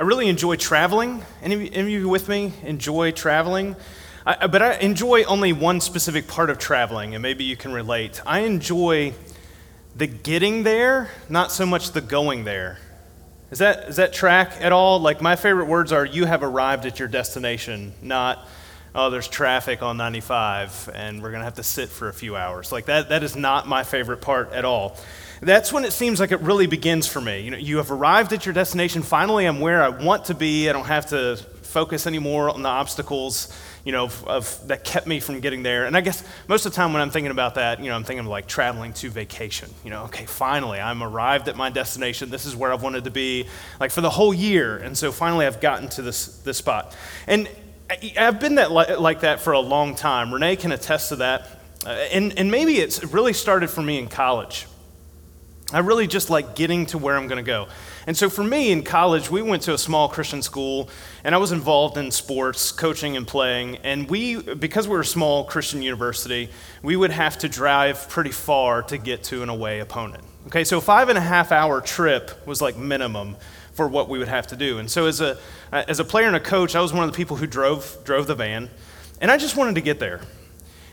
I really enjoy traveling. Any any of you with me enjoy traveling? I, but I enjoy only one specific part of traveling, and maybe you can relate. I enjoy the getting there, not so much the going there. Is that, is that track at all? Like, my favorite words are, you have arrived at your destination, not, oh, there's traffic on 95 and we're going to have to sit for a few hours. Like, that, that is not my favorite part at all. That's when it seems like it really begins for me. You know, you have arrived at your destination. Finally, I'm where I want to be. I don't have to focus anymore on the obstacles you know, of, of, that kept me from getting there. And I guess most of the time when I'm thinking about that, you know, I'm thinking of like traveling to vacation. You know, okay, finally, I'm arrived at my destination. This is where I've wanted to be, like for the whole year. And so finally, I've gotten to this this spot. And I've been that like that for a long time. Renee can attest to that. Uh, and, and maybe it's really started for me in college. I really just like getting to where I'm going to go. And so for me in college, we went to a small Christian school, and I was involved in sports, coaching, and playing. And we, because we were a small Christian university, we would have to drive pretty far to get to an away opponent. Okay, so five and a half hour trip was like minimum for what we would have to do. And so as a, as a player and a coach, I was one of the people who drove, drove the van, and I just wanted to get there.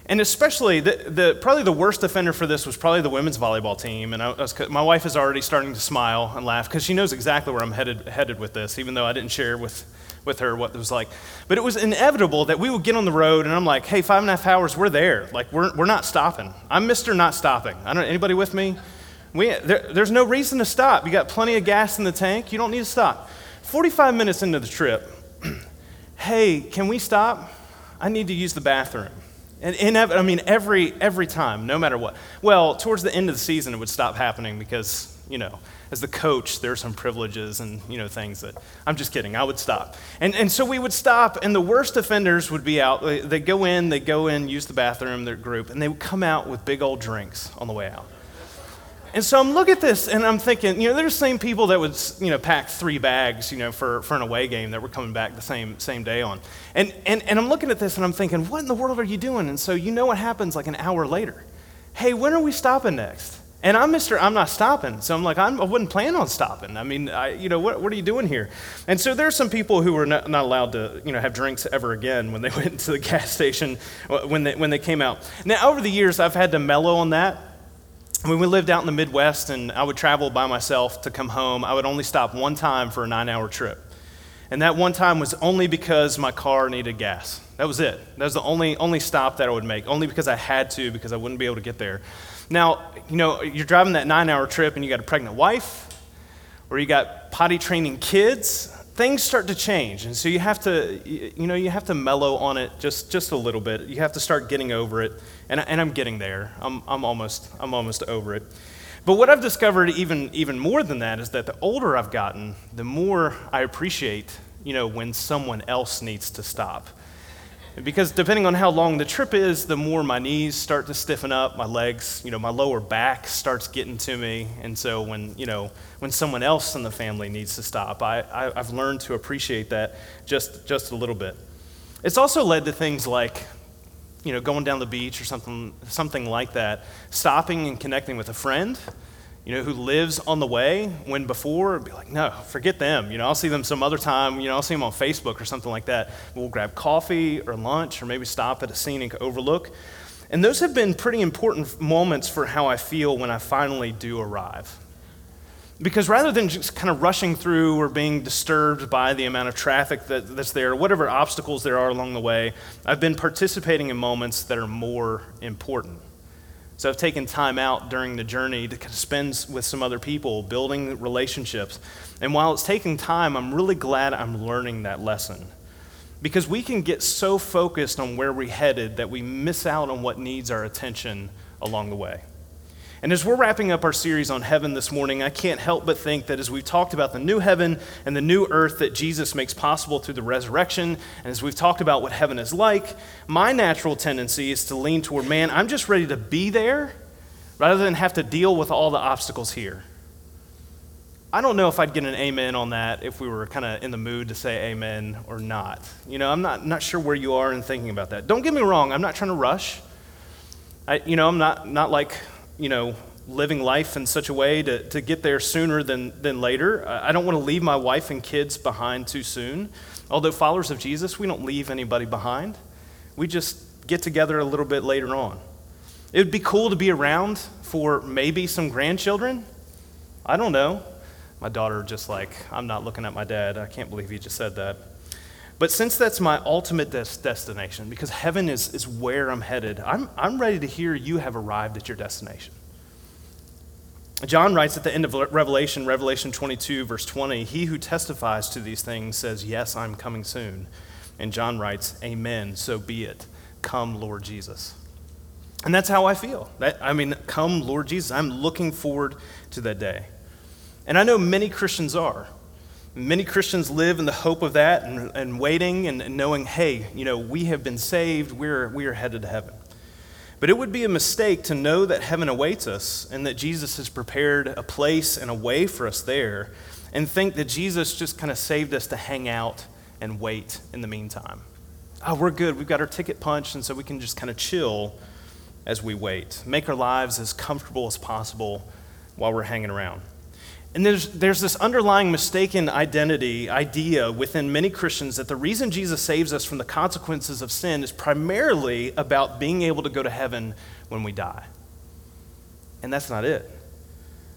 And especially, the, the, probably the worst offender for this was probably the women's volleyball team. And I was, my wife is already starting to smile and laugh because she knows exactly where I'm headed, headed with this, even though I didn't share with, with her what it was like. But it was inevitable that we would get on the road, and I'm like, hey, five and a half hours, we're there. Like, we're, we're not stopping. I'm Mr. Not Stopping. I don't anybody with me? We, there, there's no reason to stop. You got plenty of gas in the tank. You don't need to stop. 45 minutes into the trip, hey, can we stop? I need to use the bathroom. And, I mean, every, every time, no matter what. Well, towards the end of the season, it would stop happening because, you know, as the coach, there are some privileges and, you know, things that, I'm just kidding, I would stop. And, and so we would stop, and the worst offenders would be out. They, they go in, they go in, use the bathroom, their group, and they would come out with big old drinks on the way out. And so I'm looking at this and I'm thinking, you know, there's the same people that would, you know, pack three bags, you know, for, for an away game that were coming back the same, same day on. And, and, and I'm looking at this and I'm thinking, what in the world are you doing? And so you know what happens like an hour later. Hey, when are we stopping next? And I'm Mr. I'm not stopping. So I'm like, I'm, I would not plan on stopping. I mean, I, you know, what, what are you doing here? And so there's some people who were not, not allowed to, you know, have drinks ever again when they went to the gas station uh, when they, when they came out. Now, over the years, I've had to mellow on that when we lived out in the Midwest and I would travel by myself to come home, I would only stop one time for a nine hour trip. And that one time was only because my car needed gas. That was it. That was the only, only stop that I would make, only because I had to, because I wouldn't be able to get there. Now, you know, you're driving that nine hour trip and you got a pregnant wife, or you got potty training kids, things start to change. And so you have to, you know, you have to mellow on it just, just a little bit. You have to start getting over it. And, and I'm getting there. I'm, I'm, almost, I'm almost over it. But what I've discovered even, even more than that is that the older I've gotten, the more I appreciate, you know, when someone else needs to stop. Because depending on how long the trip is, the more my knees start to stiffen up, my legs, you know, my lower back starts getting to me. And so when, you know, when someone else in the family needs to stop, I, I, have learned to appreciate that just, just a little bit. It's also led to things like, you know, going down the beach or something, something like that, stopping and connecting with a friend you know, who lives on the way when before be like, no, forget them. You know, I'll see them some other time. You know, I'll see them on Facebook or something like that. We'll grab coffee or lunch or maybe stop at a scenic overlook. And those have been pretty important moments for how I feel when I finally do arrive. Because rather than just kind of rushing through or being disturbed by the amount of traffic that, that's there, whatever obstacles there are along the way, I've been participating in moments that are more important. So I've taken time out during the journey to spend with some other people, building relationships. And while it's taking time, I'm really glad I'm learning that lesson. Because we can get so focused on where we're headed that we miss out on what needs our attention along the way. And as we're wrapping up our series on heaven this morning, I can't help but think that as we've talked about the new heaven and the new earth that Jesus makes possible through the resurrection, and as we've talked about what heaven is like, my natural tendency is to lean toward, man, I'm just ready to be there rather than have to deal with all the obstacles here. I don't know if I'd get an amen on that if we were kind of in the mood to say amen or not. You know, I'm not, not sure where you are in thinking about that. Don't get me wrong, I'm not trying to rush. I, you know, I'm not, not like you know, living life in such a way to, to get there sooner than, than later. I don't want to leave my wife and kids behind too soon. Although followers of Jesus, we don't leave anybody behind. We just get together a little bit later on. It would be cool to be around for maybe some grandchildren. I don't know. My daughter just like, I'm not looking at my dad. I can't believe he just said that. But since that's my ultimate des- destination, because heaven is, is where I'm headed, I'm, I'm ready to hear you have arrived at your destination. John writes at the end of Revelation, Revelation 22, verse 20, He who testifies to these things says, Yes, I'm coming soon. And John writes, Amen, so be it. Come, Lord Jesus. And that's how I feel. That, I mean, come, Lord Jesus. I'm looking forward to that day. And I know many Christians are. Many Christians live in the hope of that and, and waiting and, and knowing, hey, you know, we have been saved, we're, we are headed to heaven. But it would be a mistake to know that heaven awaits us and that Jesus has prepared a place and a way for us there and think that Jesus just kind of saved us to hang out and wait in the meantime. Oh, we're good. We've got our ticket punched, and so we can just kind of chill as we wait, make our lives as comfortable as possible while we're hanging around. And there's, there's this underlying mistaken identity idea within many Christians that the reason Jesus saves us from the consequences of sin is primarily about being able to go to heaven when we die. And that's not it.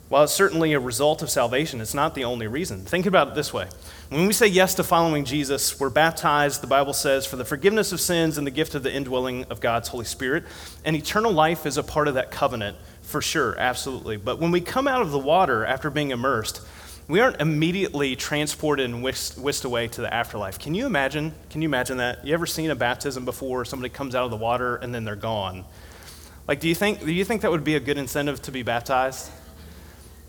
While it's certainly a result of salvation, it's not the only reason. Think about it this way. When we say yes to following Jesus, we're baptized, the Bible says, for the forgiveness of sins and the gift of the indwelling of God's Holy Spirit. And eternal life is a part of that covenant for sure, absolutely. But when we come out of the water after being immersed, we aren't immediately transported and whisked, whisked, away to the afterlife. Can you imagine? Can you imagine that? You ever seen a baptism before? Somebody comes out of the water and then they're gone. Like, do you think, do you think that would be a good incentive to be baptized?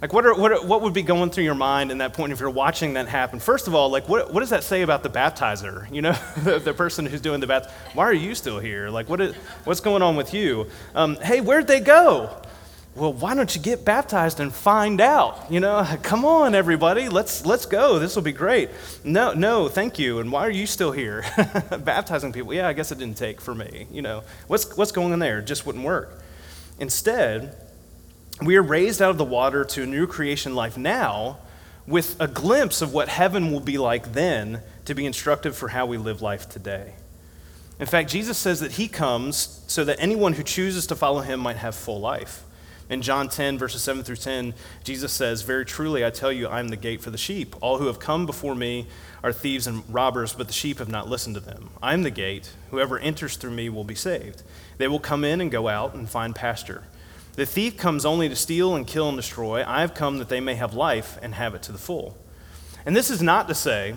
Like, what, are, what, are, what would be going through your mind in that point if you're watching that happen? First of all, like, what, what does that say about the baptizer? You know, the, the person who's doing the baptism. Why are you still here? Like, what is, what's going on with you? Um, hey, where'd they go? well, why don't you get baptized and find out? You know, come on, everybody, let's let's go. This will be great. No, no, thank you. And why are you still here, baptizing people? Yeah, I guess it didn't take for me. You know, what's what's going on there? It just wouldn't work. Instead, we are raised out of the water to a new creation life now, with a glimpse of what heaven will be like then, to be instructive for how we live life today. In fact, Jesus says that He comes so that anyone who chooses to follow Him might have full life. In John 10, verses 7 through 10, Jesus says, Very truly, I tell you, I am the gate for the sheep. All who have come before me are thieves and robbers, but the sheep have not listened to them. I am the gate. Whoever enters through me will be saved. They will come in and go out and find pasture. The thief comes only to steal and kill and destroy. I have come that they may have life and have it to the full. And this is not to say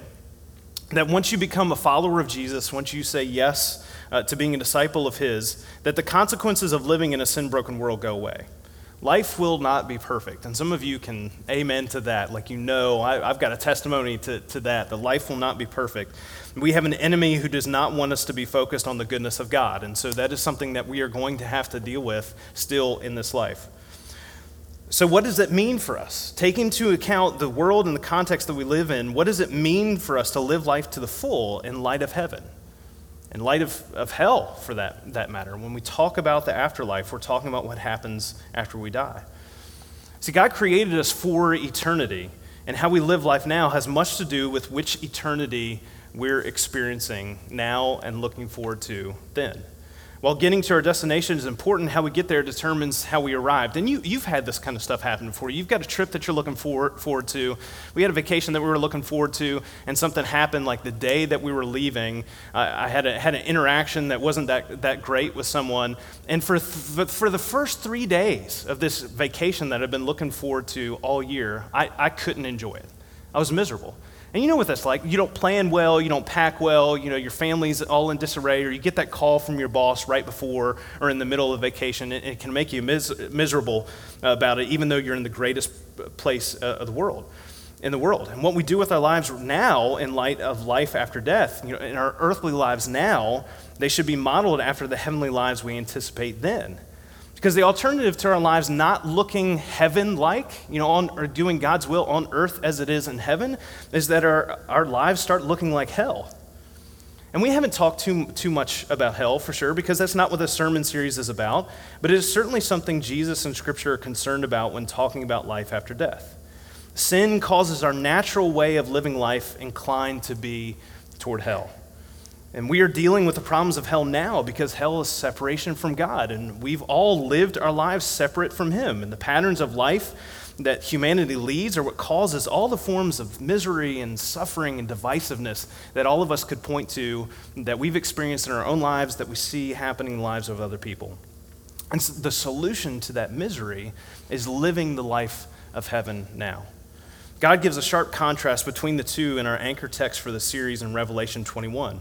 that once you become a follower of Jesus, once you say yes uh, to being a disciple of His, that the consequences of living in a sin broken world go away. Life will not be perfect. And some of you can amen to that. Like, you know, I, have got a testimony to, to that. The life will not be perfect. We have an enemy who does not want us to be focused on the goodness of God. And so that is something that we are going to have to deal with still in this life. So, what does that mean for us? Taking into account the world and the context that we live in, what does it mean for us to live life to the full in light of heaven? In light of, of hell, for that, that matter. When we talk about the afterlife, we're talking about what happens after we die. See, God created us for eternity, and how we live life now has much to do with which eternity we're experiencing now and looking forward to then. While getting to our destination is important, how we get there determines how we arrived. And you, you've had this kind of stuff happen before. You've got a trip that you're looking forward, forward to. We had a vacation that we were looking forward to, and something happened like the day that we were leaving. I had, a, had an interaction that wasn't that, that great with someone. And for, th- for the first three days of this vacation that I've been looking forward to all year, I, I couldn't enjoy it. I was miserable. And you know what that's like. You don't plan well, you don't pack well, you know, your family's all in disarray, or you get that call from your boss right before or in the middle of vacation, and it can make you mis- miserable about it, even though you're in the greatest place uh, of the world. In the world. And what we do with our lives now, in light of life after death, you know, in our earthly lives now, they should be modeled after the heavenly lives we anticipate then. Because the alternative to our lives not looking heaven like, you know, on, or doing God's will on earth as it is in heaven, is that our, our lives start looking like hell. And we haven't talked too, too much about hell for sure, because that's not what this sermon series is about. But it is certainly something Jesus and Scripture are concerned about when talking about life after death. Sin causes our natural way of living life inclined to be toward hell. And we are dealing with the problems of hell now because hell is separation from God. And we've all lived our lives separate from Him. And the patterns of life that humanity leads are what causes all the forms of misery and suffering and divisiveness that all of us could point to that we've experienced in our own lives, that we see happening in the lives of other people. And the solution to that misery is living the life of heaven now. God gives a sharp contrast between the two in our anchor text for the series in Revelation 21.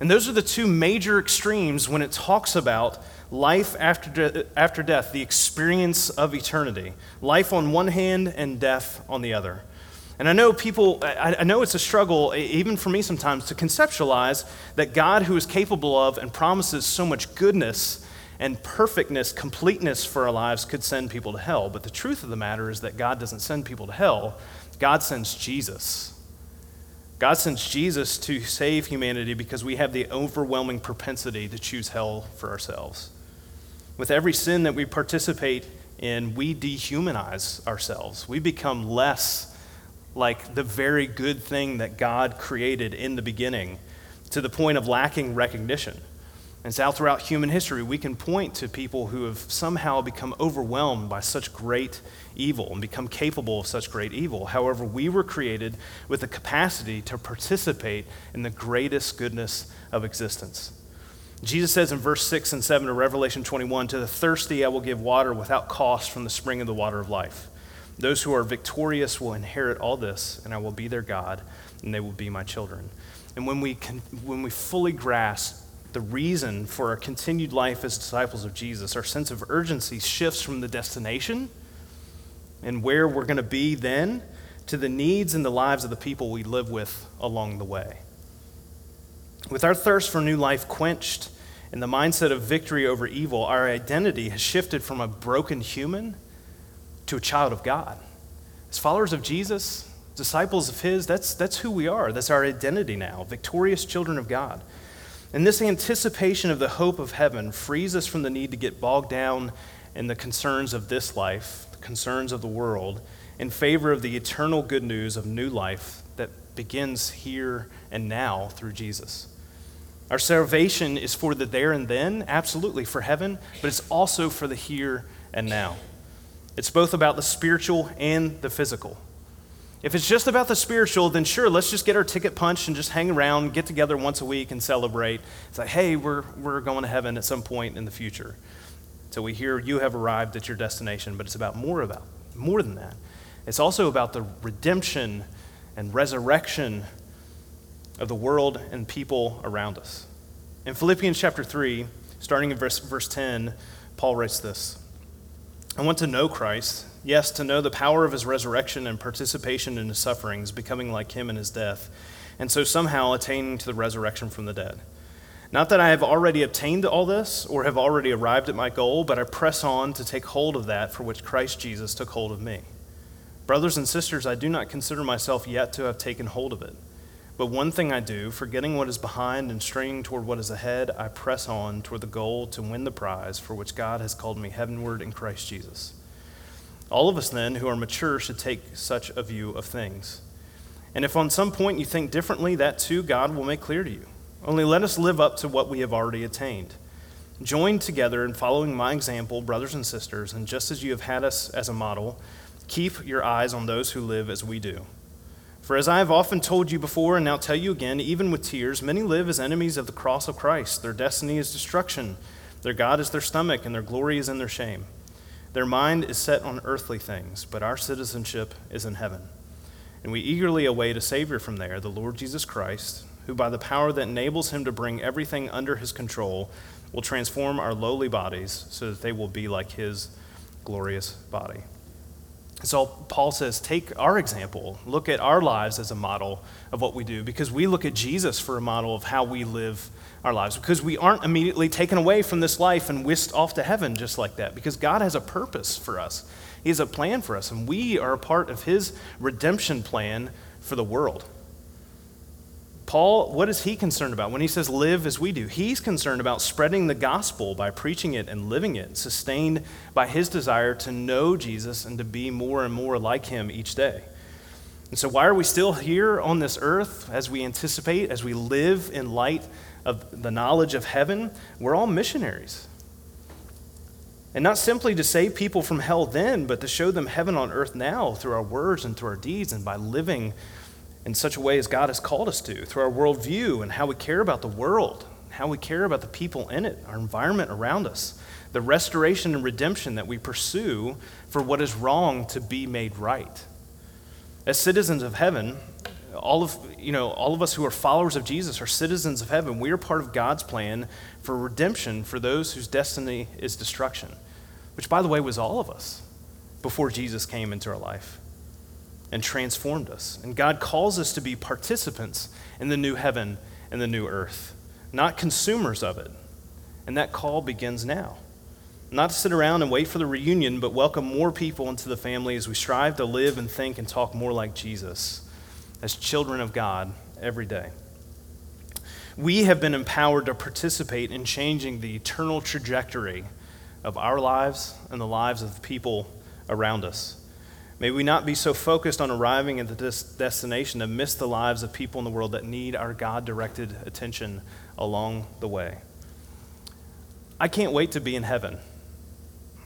And those are the two major extremes when it talks about life after, de- after death, the experience of eternity. Life on one hand and death on the other. And I know people, I, I know it's a struggle, even for me sometimes, to conceptualize that God, who is capable of and promises so much goodness and perfectness, completeness for our lives, could send people to hell. But the truth of the matter is that God doesn't send people to hell, God sends Jesus. God sends Jesus to save humanity because we have the overwhelming propensity to choose hell for ourselves. With every sin that we participate in, we dehumanize ourselves. We become less like the very good thing that God created in the beginning to the point of lacking recognition. And so, throughout human history, we can point to people who have somehow become overwhelmed by such great evil and become capable of such great evil. However, we were created with the capacity to participate in the greatest goodness of existence. Jesus says in verse 6 and 7 of Revelation 21 To the thirsty I will give water without cost from the spring of the water of life. Those who are victorious will inherit all this, and I will be their God, and they will be my children. And when we, can, when we fully grasp the reason for our continued life as disciples of Jesus, our sense of urgency shifts from the destination and where we're going to be then to the needs and the lives of the people we live with along the way. With our thirst for new life quenched and the mindset of victory over evil, our identity has shifted from a broken human to a child of God. As followers of Jesus, disciples of His, that's, that's who we are. That's our identity now, victorious children of God. And this anticipation of the hope of heaven frees us from the need to get bogged down in the concerns of this life, the concerns of the world, in favor of the eternal good news of new life that begins here and now through Jesus. Our salvation is for the there and then, absolutely, for heaven, but it's also for the here and now. It's both about the spiritual and the physical. If it's just about the spiritual, then sure, let's just get our ticket punched and just hang around, get together once a week and celebrate. It's like, hey, we're, we're going to heaven at some point in the future. So we hear you have arrived at your destination, but it's about more about more than that. It's also about the redemption and resurrection of the world and people around us. In Philippians chapter 3, starting in verse, verse 10, Paul writes this I want to know Christ, yes, to know the power of his resurrection and participation in his sufferings, becoming like him in his death, and so somehow attaining to the resurrection from the dead. Not that I have already obtained all this or have already arrived at my goal, but I press on to take hold of that for which Christ Jesus took hold of me. Brothers and sisters, I do not consider myself yet to have taken hold of it. But one thing I do, forgetting what is behind and straining toward what is ahead, I press on toward the goal to win the prize for which God has called me heavenward in Christ Jesus. All of us, then, who are mature, should take such a view of things. And if on some point you think differently, that too God will make clear to you. Only let us live up to what we have already attained. Join together in following my example, brothers and sisters, and just as you have had us as a model, keep your eyes on those who live as we do. For as I have often told you before, and now tell you again, even with tears, many live as enemies of the cross of Christ. Their destiny is destruction, their God is their stomach, and their glory is in their shame. Their mind is set on earthly things, but our citizenship is in heaven. And we eagerly await a Savior from there, the Lord Jesus Christ who, by the power that enables him to bring everything under his control, will transform our lowly bodies so that they will be like his glorious body. So Paul says, take our example, look at our lives as a model of what we do, because we look at Jesus for a model of how we live our lives, because we aren't immediately taken away from this life and whisked off to heaven just like that, because God has a purpose for us. He has a plan for us, and we are a part of His redemption plan for the world. Paul, what is he concerned about when he says live as we do? He's concerned about spreading the gospel by preaching it and living it, sustained by his desire to know Jesus and to be more and more like him each day. And so, why are we still here on this earth as we anticipate, as we live in light of the knowledge of heaven? We're all missionaries. And not simply to save people from hell then, but to show them heaven on earth now through our words and through our deeds and by living in such a way as God has called us to, through our worldview and how we care about the world, how we care about the people in it, our environment around us, the restoration and redemption that we pursue for what is wrong to be made right. As citizens of heaven, all of, you know, all of us who are followers of Jesus are citizens of heaven. We are part of God's plan for redemption for those whose destiny is destruction, which, by the way, was all of us before Jesus came into our life and transformed us. And God calls us to be participants in the new heaven and the new earth, not consumers of it. And that call begins now. Not to sit around and wait for the reunion, but welcome more people into the family as we strive to live and think and talk more like Jesus as children of God every day. We have been empowered to participate in changing the eternal trajectory of our lives and the lives of the people around us. May we not be so focused on arriving at this destination to miss the lives of people in the world that need our God directed attention along the way. I can't wait to be in heaven.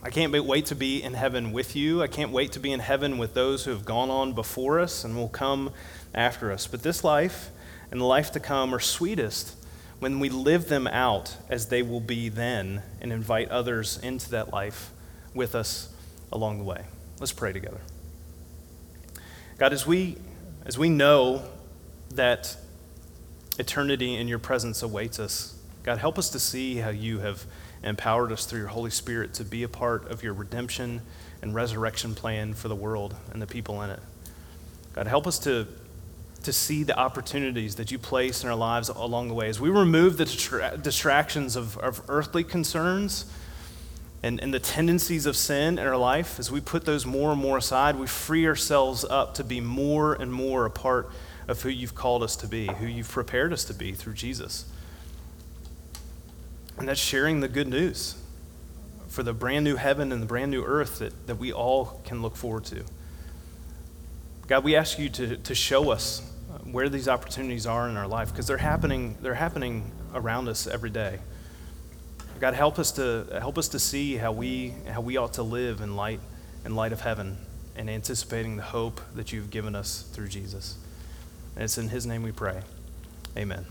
I can't wait to be in heaven with you. I can't wait to be in heaven with those who have gone on before us and will come after us. But this life and the life to come are sweetest when we live them out as they will be then and invite others into that life with us along the way. Let's pray together. God, as we, as we know that eternity in your presence awaits us, God, help us to see how you have empowered us through your Holy Spirit to be a part of your redemption and resurrection plan for the world and the people in it. God, help us to, to see the opportunities that you place in our lives along the way. As we remove the distra- distractions of, of earthly concerns, and, and the tendencies of sin in our life, as we put those more and more aside, we free ourselves up to be more and more a part of who you've called us to be, who you've prepared us to be through Jesus. And that's sharing the good news for the brand new heaven and the brand new earth that, that we all can look forward to. God, we ask you to, to show us where these opportunities are in our life because they're happening, they're happening around us every day. God, help us to help us to see how we how we ought to live in light in light of heaven and anticipating the hope that you've given us through Jesus. And it's in his name we pray. Amen.